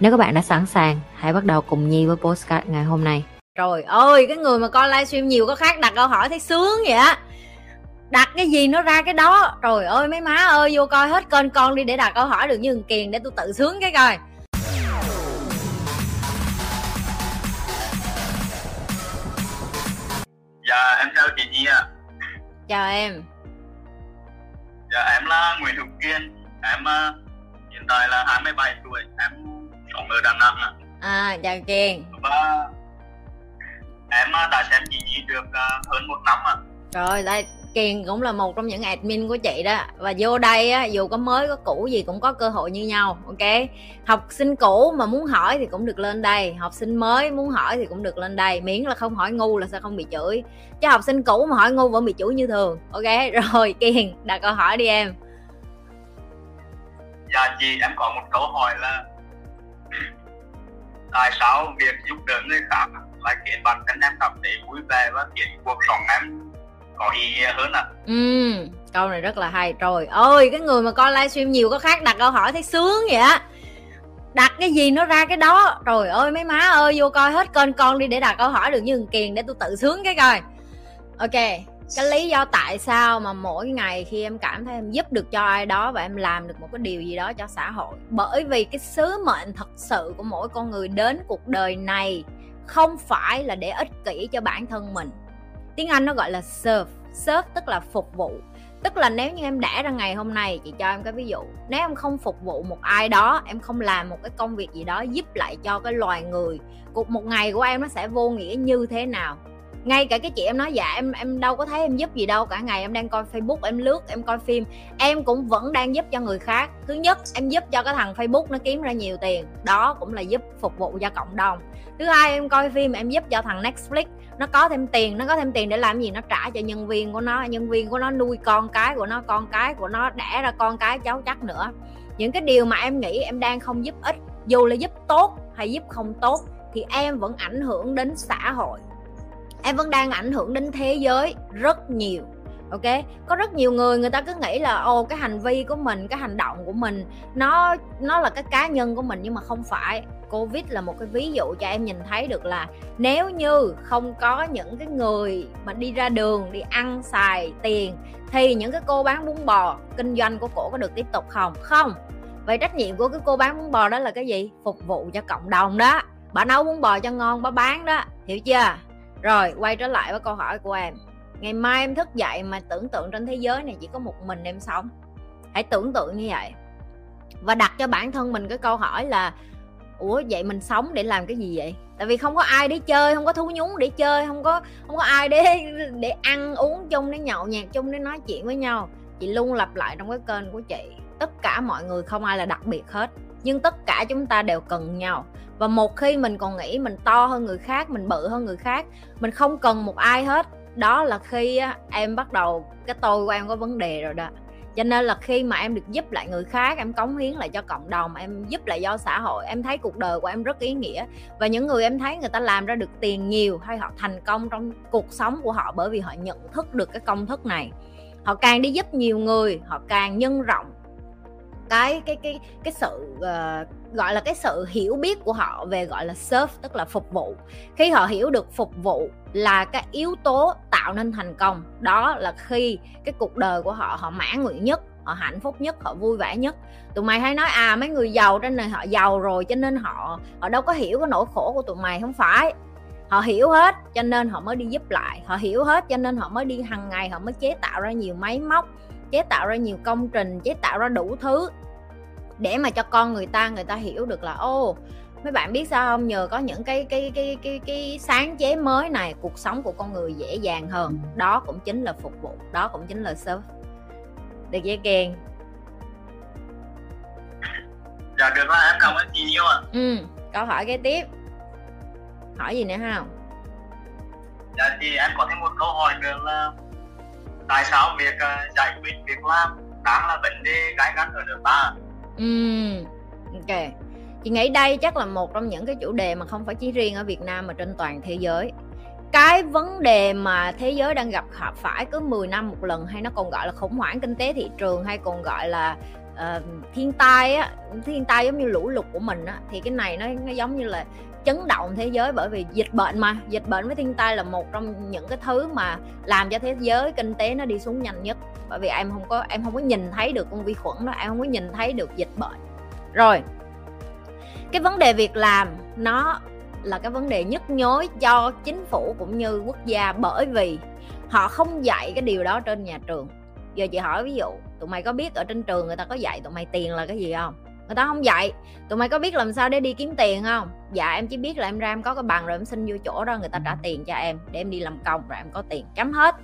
Nếu các bạn đã sẵn sàng, hãy bắt đầu cùng Nhi với postcard ngày hôm nay. Trời ơi, cái người mà coi livestream nhiều có khác đặt câu hỏi thấy sướng vậy á. Đặt cái gì nó ra cái đó. Trời ơi mấy má ơi vô coi hết kênh con đi để đặt câu hỏi được như thằng kiền để tôi tự sướng cái coi. Dạ em chào chị Nhi ạ. Chào em. Dạ em là Nguyễn Hữu Kiên. Em uh, hiện tại là 27 tuổi. Em sống ở Đà Nẵng ạ. À chào kiền. Và em uh, đã xem chị Nhi được uh, hơn một năm ạ. Rồi đây Kiền cũng là một trong những admin của chị đó. Và vô đây á, dù có mới có cũ gì cũng có cơ hội như nhau ok? Học sinh cũ mà muốn hỏi thì cũng được lên đây. Học sinh mới muốn hỏi thì cũng được lên đây. Miễn là không hỏi ngu là sẽ không bị chửi. Chứ học sinh cũ mà hỏi ngu vẫn bị chửi như thường ok? Rồi Kiền đặt câu hỏi đi em. Dạ chị em có một câu hỏi là tại sao việc giúp đỡ người khác lại khiến bản thân em cảm thấy vui vẻ và khiến cuộc sống em có ý nghĩa hơn ạ? À. ừ câu này rất là hay. Trời ơi, cái người mà coi livestream nhiều có khác đặt câu hỏi thấy sướng vậy á. Đặt cái gì nó ra cái đó. Trời ơi, mấy má ơi, vô coi hết kênh con đi để đặt câu hỏi được như thằng kiền để tôi tự sướng cái coi. Ok cái lý do tại sao mà mỗi ngày khi em cảm thấy em giúp được cho ai đó và em làm được một cái điều gì đó cho xã hội? Bởi vì cái sứ mệnh thật sự của mỗi con người đến cuộc đời này không phải là để ích kỷ cho bản thân mình. Tiếng anh nó gọi là serve. Serve tức là phục vụ. Tức là nếu như em đã ra ngày hôm nay, chị cho em cái ví dụ, nếu em không phục vụ một ai đó, em không làm một cái công việc gì đó giúp lại cho cái loài người, cuộc một ngày của em nó sẽ vô nghĩa như thế nào? Ngay cả cái chị em nói dạ em em đâu có thấy em giúp gì đâu, cả ngày em đang coi facebook, em lướt, em coi phim. Em cũng vẫn đang giúp cho người khác. Thứ nhất, em giúp cho cái thằng facebook nó kiếm ra nhiều tiền, đó cũng là giúp phục vụ cho cộng đồng. Thứ hai, em coi phim, em giúp cho thằng netflix, nó có thêm tiền, nó có thêm tiền để làm gì? Nó trả cho nhân viên của nó, nhân viên của nó nuôi con cái của nó, con cái của nó, đẻ ra con cái cháu chắc nữa. Những cái điều mà em nghĩ em đang không giúp ích dù là giúp tốt hay giúp không tốt, thì em vẫn ảnh hưởng đến xã hội em vẫn đang ảnh hưởng đến thế giới rất nhiều, ok? Có rất nhiều người người ta cứ nghĩ là, ồ, cái hành vi của mình, cái hành động của mình, nó nó là cái cá nhân của mình. Nhưng mà không phải. Covid là một cái ví dụ cho em nhìn thấy được là nếu như không có những cái người mà đi ra đường, đi ăn xài tiền, thì những cái cô bán bún bò kinh doanh của cổ có được tiếp tục không? Không. Vậy trách nhiệm của cái cô bán bún bò đó là cái gì? Phục vụ cho cộng đồng đó. Bà nấu bún bò cho ngon, bà bán đó. Hiểu chưa? Rồi, quay trở lại với câu hỏi của em. Ngày mai em thức dậy mà tưởng tượng trên thế giới này chỉ có một mình em sống. Hãy tưởng tượng như vậy. Và đặt cho bản thân mình cái câu hỏi là, ủa, vậy mình sống để làm cái gì vậy? Tại vì không có ai để chơi, không có thú nhúng để chơi, không có không có ai để để ăn, uống chung, để nhậu nhạt chung, để nói chuyện với nhau. Chị luôn lặp lại trong cái kênh của chị. Tất cả mọi người không ai là đặc biệt hết, nhưng tất cả chúng ta đều cần nhau và một khi mình còn nghĩ mình to hơn người khác mình bự hơn người khác mình không cần một ai hết. Đó là khi á, em bắt đầu cái tôi của em có vấn đề rồi đó. Cho nên là khi mà em được giúp lại người khác em cống hiến lại cho cộng đồng em giúp lại do xã hội em thấy cuộc đời của em rất ý nghĩa. Và những người em thấy người ta làm ra được tiền nhiều hay họ thành công trong cuộc sống của họ bởi vì họ nhận thức được cái công thức này. Họ càng đi giúp nhiều người họ càng nhân rộng cái cái cái cái sự uh, gọi là cái sự hiểu biết của họ về gọi là serve tức là phục vụ. Khi họ hiểu được phục vụ là cái yếu tố tạo nên thành công đó là khi cái cuộc đời của họ họ mãn nguyện nhất họ hạnh phúc nhất họ vui vẻ nhất. Tụi mày hay nói à mấy người giàu trên này họ giàu rồi cho nên họ họ đâu có hiểu cái nỗi khổ của tụi mày không phải. Họ hiểu hết cho nên họ mới đi giúp lại. Họ hiểu hết cho nên họ mới đi hàng ngày họ mới chế tạo ra nhiều máy móc chế tạo ra nhiều công trình chế tạo ra đủ thứ để mà cho con người ta người ta hiểu được là ô mấy bạn biết sao không? Nhờ có những cái cái cái cái cái sáng chế mới này cuộc sống của con người dễ dàng hơn. Đó cũng chính là phục vụ đó cũng chính là serve được chưa kiền? Dạ được rồi em cảm ơn chị nhiều ạ. Ừ câu hỏi kế tiếp. Hỏi gì nữa không dạ thì em có thêm một câu hỏi nữa là tại sao việc uh, giải quyết việc làm đang là vấn đề gai gắt ở nước ta ừ, ok. Chị nghĩ đây chắc là một trong những cái chủ đề mà không phải chỉ riêng ở Việt Nam mà trên toàn thế giới. Cái vấn đề mà thế giới đang gặp phải cứ 10 năm một lần hay nó còn gọi là khủng hoảng kinh tế thị trường hay còn gọi là uh, thiên tai á thiên tai giống như lũ lụt của mình á thì cái này nó nó giống như là chấn động thế giới bởi vì dịch bệnh mà. Dịch bệnh với thiên tai là một trong những cái thứ mà làm cho thế giới kinh tế nó đi xuống nhanh nhất. Bởi vì em không có, em không có nhìn thấy được con vi khuẩn đó em không có nhìn thấy được dịch bệnh. Rồi, cái vấn đề việc làm, nó là cái vấn đề nhức nhối cho chính phủ cũng như quốc gia bởi vì họ không dạy cái điều đó trên nhà trường. Giờ chị hỏi ví dụ, tụi mày có biết ở trên trường người ta có dạy tụi mày tiền là cái gì không? Người ta không dạy. Tụi mày có biết làm sao để đi kiếm tiền không? Dạ em chỉ biết là em ra em có cái bằng rồi em xin vô chỗ đó, người ta trả tiền cho em để em đi làm công rồi em có tiền chấm hết.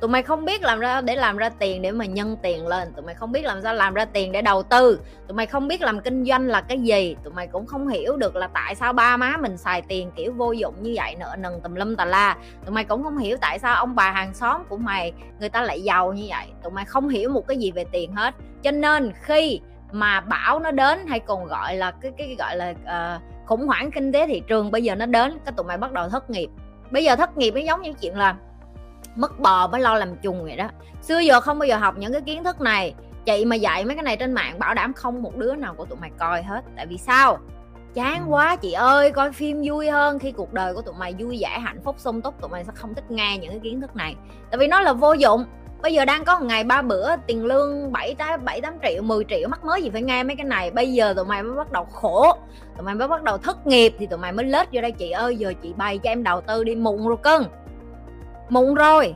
Tụi mày không biết làm ra, để làm ra tiền để mà nhân tiền lên. Tụi mày không biết làm sao làm ra tiền để đầu tư. Tụi mày không biết làm kinh doanh là cái gì. Tụi mày cũng không hiểu được là tại sao ba má mình xài tiền kiểu vô dụng như vậy nợ nần tùm lum tà la. Tụi mày cũng không hiểu tại sao ông bà hàng xóm của mày, người ta lại giàu như vậy. Tụi mày không hiểu một cái gì về tiền hết. Cho nên khi mà bão nó đến hay còn gọi là cái cái gọi là uh, khủng hoảng kinh tế thị trường bây giờ nó đến cái tụi mày bắt đầu thất nghiệp. Bây giờ thất nghiệp nó giống như chuyện là mất bò mới lo làm chung vậy đó. Xưa giờ không bao giờ học những cái kiến thức này. Chị mà dạy mấy cái này trên mạng bảo đảm không một đứa nào của tụi mày coi hết. Tại vì sao? Chán ừ. quá chị ơi coi phim vui hơn. Khi cuộc đời của tụi mày vui vẻ hạnh phúc sung túc tụi mày sẽ không thích nghe những cái kiến thức này. Tại vì nó là vô dụng bây giờ đang có một ngày ba bữa, tiền lương bảy tám bảy tám triệu 10 triệu, mắc mới gì phải nghe mấy cái này. Bây giờ tụi mày mới bắt đầu khổ, tụi mày mới bắt đầu thất nghiệp thì tụi mày mới lết vô đây. Chị ơi, giờ chị bày cho em đầu tư đi, mụn rồi cưng. Mụn rồi.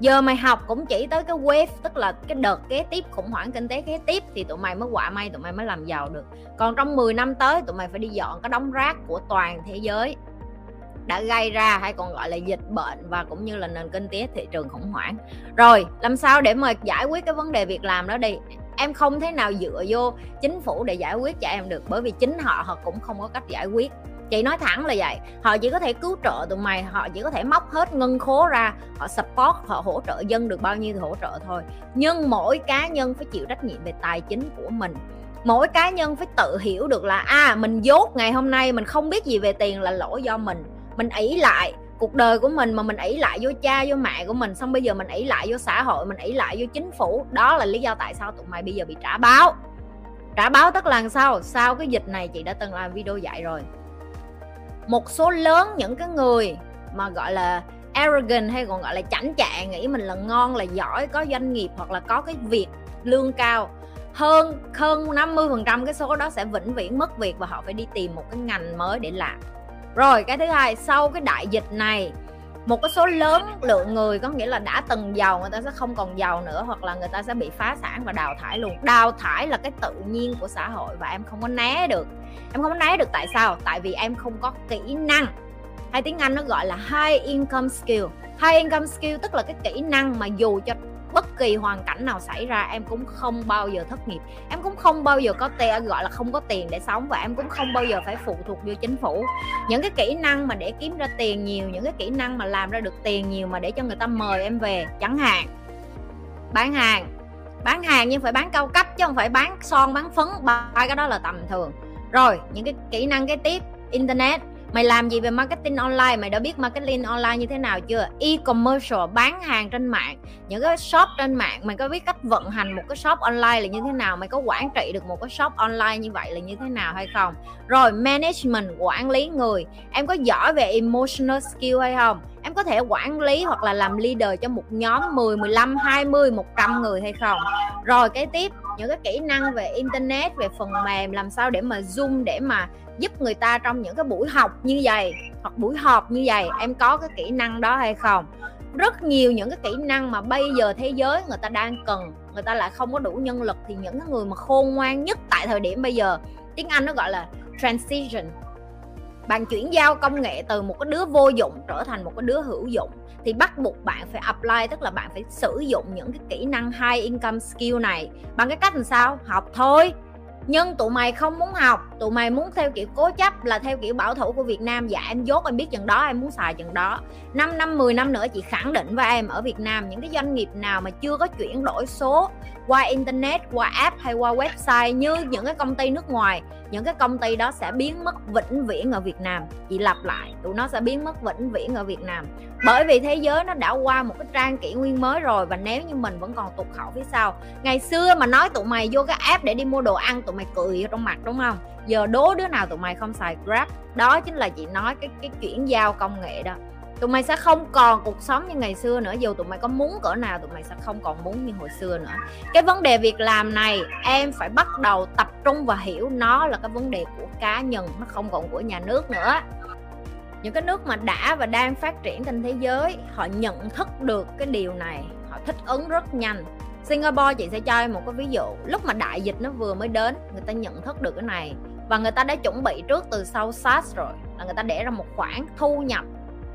Giờ mày học cũng chỉ tới cái wave, tức là cái đợt kế tiếp, khủng hoảng kinh tế kế tiếp thì tụi mày mới quả may, tụi mày mới làm giàu được. Còn trong 10 năm tới, tụi mày phải đi dọn cái đống rác của toàn thế giới đã gây ra hay còn gọi là dịch bệnh và cũng như là nền kinh tế thị trường khủng hoảng. Rồi, làm sao để mà giải quyết cái vấn đề việc làm đó đi? Em không thể nào dựa vô chính phủ để giải quyết cho em được, bởi vì chính họ họ cũng không có cách giải quyết. Chị nói thẳng là vậy, họ chỉ có thể cứu trợ tụi mày, họ chỉ có thể móc hết ngân khố ra, họ support, họ hỗ trợ dân được bao nhiêu thì hỗ trợ thôi. Nhưng mỗi cá nhân phải chịu trách nhiệm về tài chính của mình. Mỗi cá nhân phải tự hiểu được là à mình dốt ngày hôm nay, mình không biết gì về tiền là lỗi do mình mình ỷ lại cuộc đời của mình mà mình ỷ lại vô cha, vô mẹ của mình, xong bây giờ mình ỷ lại vô xã hội, mình ỷ lại vô chính phủ, đó là lý do tại sao tụi mày bây giờ bị trả báo. Trả báo tức là sao? Sau cái dịch này chị đã từng làm video dạy rồi. Một số lớn những cái người mà gọi là arrogant hay còn gọi là chảnh chạ nghĩ mình là ngon, là giỏi, có doanh nghiệp hoặc là có cái việc lương cao, hơn hơn 50 phần trăm cái số đó sẽ vĩnh viễn mất việc và họ phải đi tìm một cái ngành mới để làm rồi, cái thứ hai, sau cái đại dịch này, một cái số lớn lượng người có nghĩa là đã từng giàu, người ta sẽ không còn giàu nữa, hoặc là người ta sẽ bị phá sản và đào thải luôn. Đào thải là cái tự nhiên của xã hội và em không có né được. Em không có né được tại sao? Tại vì em không có kỹ năng. Hay tiếng anh nó gọi là high income skill. High income skill tức là cái kỹ năng mà dù cho bất kỳ hoàn cảnh nào xảy ra, em cũng không bao giờ thất nghiệp. Em cũng không bao giờ có tiền gọi là không có tiền để sống và em cũng không bao giờ phải phụ thuộc vô chính phủ. Những cái kỹ năng mà để kiếm ra tiền nhiều, những cái kỹ năng mà làm ra được tiền nhiều mà để cho người ta mời em về, chẳng hạn. Bán hàng. Bán hàng nhưng phải bán cao cấp chứ không phải bán son, bán phấn ba cái đó là tầm thường. Rồi, những cái kỹ năng cái tiếp, internet mày làm gì về marketing online? Mày đã biết marketing online như thế nào chưa? E-commerce bán hàng trên mạng những cái shop trên mạng mày có biết cách vận hành một cái shop online là như thế nào? Mày có quản trị được một cái shop online như vậy là như thế nào hay không? Rồi management quản lý người. Em có giỏi về emotional skill hay không? Em có thể quản lý hoặc là làm leader cho một nhóm 10, 15, 20, 100 người hay không? Rồi cái tiếp những cái kỹ năng về internet, về phần mềm, làm sao để mà zoom để mà giúp người ta trong những cái buổi học như vậy hoặc buổi họp như vậy. Em có cái kỹ năng đó hay không? Rất nhiều những cái kỹ năng mà bây giờ thế giới người ta đang cần, người ta lại không có đủ nhân lực thì những cái người mà khôn ngoan nhất tại thời điểm bây giờ, tiếng anh nó gọi là transition. Bạn chuyển giao công nghệ từ một cái đứa vô dụng trở thành một cái đứa hữu dụng thì bắt buộc bạn phải apply, tức là bạn phải sử dụng những cái kỹ năng high income skill này. Bằng cái cách làm sao? Học thôi. Nhưng tụi mày không muốn học. Tụi mày muốn theo kiểu cố chấp là theo kiểu bảo thủ của việt nam. Dạ em dốt, em biết chừng đó, em muốn xài chừng đó. 5 năm 10 năm nữa chị khẳng định với em, ở việt nam, những cái doanh nghiệp nào mà chưa có chuyển đổi số qua internet, qua app hay qua website như những cái công ty nước ngoài. Những cái công ty đó sẽ biến mất vĩnh viễn ở Việt Nam. Chị lặp lại, tụi nó sẽ biến mất vĩnh viễn ở Việt Nam. Bởi vì thế giới nó đã qua một cái trang kỷ nguyên mới rồi và nếu như mình vẫn còn tụt hậu phía sau. Ngày xưa mà nói tụi mày vô cái app để đi mua đồ ăn, tụi mày cười ở trong mặt, đúng không? Giờ đố đứa nào tụi mày không xài grab? Đó chính là chị nói cái cái chuyển giao công nghệ đó tụi mày sẽ không còn cuộc sống như ngày xưa nữa, dù tụi mày có muốn cỡ nào, tụi mày sẽ không còn muốn như hồi xưa nữa. Cái vấn đề việc làm này, em phải bắt đầu tập trung và hiểu nó là cái vấn đề của cá nhân, nó không còn của nhà nước nữa. Những cái nước mà đã và đang phát triển trên thế giới, họ nhận thức được cái điều này, họ thích ứng rất nhanh. Singapore, chị sẽ cho em một cái ví dụ, lúc mà đại dịch nó vừa mới đến, người ta nhận thức được cái này và người ta đã chuẩn bị trước từ sau SARS rồi, là người ta để ra một khoản thu nhập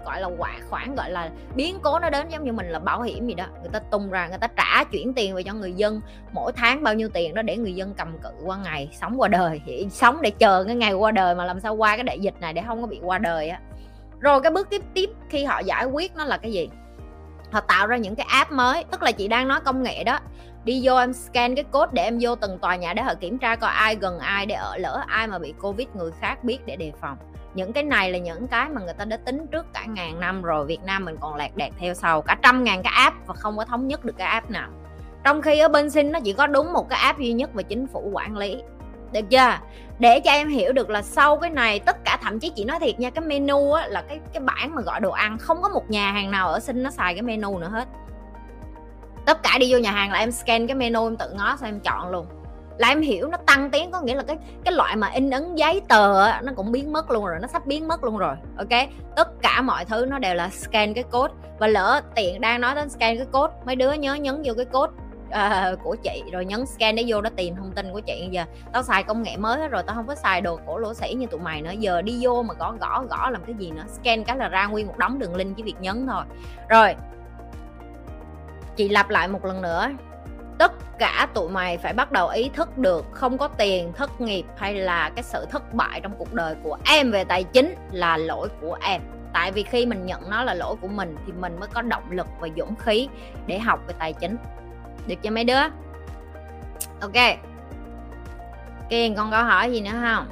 gọi là quả khoản, gọi là biến cố nó đến giống như mình là bảo hiểm gì đó. Người ta tung ra, người ta trả chuyển tiền về cho người dân. Mỗi tháng bao nhiêu tiền đó để người dân cầm cự qua ngày sống qua đời. Thì sống để chờ cái ngày qua đời mà làm sao qua cái đại dịch này để không có bị qua đời á. Rồi cái bước tiếp tiếp khi họ giải quyết nó là cái gì? Họ tạo ra những cái app mới, tức là chị đang nói công nghệ đó. Đi vô em scan cái code để em vô từng tòa nhà để họ kiểm tra coi ai gần ai, để ở lỡ ai mà bị covid người khác biết để đề phòng những cái này là những cái mà người ta đã tính trước cả ngàn năm rồi Việt Nam mình còn lạc đạc theo sau cả trăm ngàn cái app và không có thống nhất được cái app nào. Trong khi ở bên Sinh nó chỉ có đúng một cái app duy nhất và chính phủ quản lý. Được chưa? Để cho em hiểu được là sau cái này tất cả thậm chí chị nói thiệt nha cái menu á, là cái cái bảng mà gọi đồ ăn không có một nhà hàng nào ở Sinh nó xài cái menu nữa hết. Tất cả đi vô nhà hàng là em scan cái menu em tự ngó xong em chọn luôn là em hiểu nó tăng tiến có nghĩa là cái cái loại mà in ấn giấy tờ nó cũng biến mất luôn rồi nó sắp biến mất luôn rồi ok? Tất cả mọi thứ nó đều là scan cái code. Và lỡ tiện đang nói đến scan cái code mấy đứa nhớ nhấn vô cái code uh, của chị rồi nhấn scan để vô đó tìm thông tin của chị. Giờ tao xài công nghệ mới hết rồi tao không có xài đồ cổ lỗ sĩ như tụi mày nữa. Giờ đi vô mà gõ gõ gõ làm cái gì nữa? Scan cái là ra nguyên một đống đường link chỉ việc nhấn thôi. Rồi chị lặp lại một lần nữa tất cả tụi mày phải bắt đầu ý thức được không có tiền, thất nghiệp hay là cái sự thất bại trong cuộc đời của em về tài chính là lỗi của em. Tại vì khi mình nhận nó là lỗi của mình thì mình mới có động lực và dũng khí để học về tài chính. Được cho mấy đứa? Ok. Kiên, con có hỏi gì nữa không?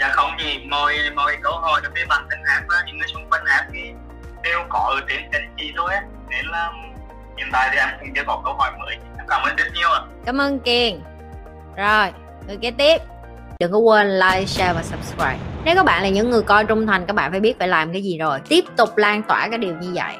Dạ không gì mọi mọi câu hỏi về bản thân app những người xung quanh app thì đều có ở trên kênh chị thôi á. Nên là hiện tại thì em cũng chưa có câu hỏi mới. Em cảm ơn rất nhiều ạ. Cảm ơn kiên rồi, người kế tiếp. Đừng có quên like, share và subscribe. Nếu các bạn là những người coi trung thành, các bạn phải biết phải làm cái gì rồi. Tiếp tục lan tỏa cái điều như vậy.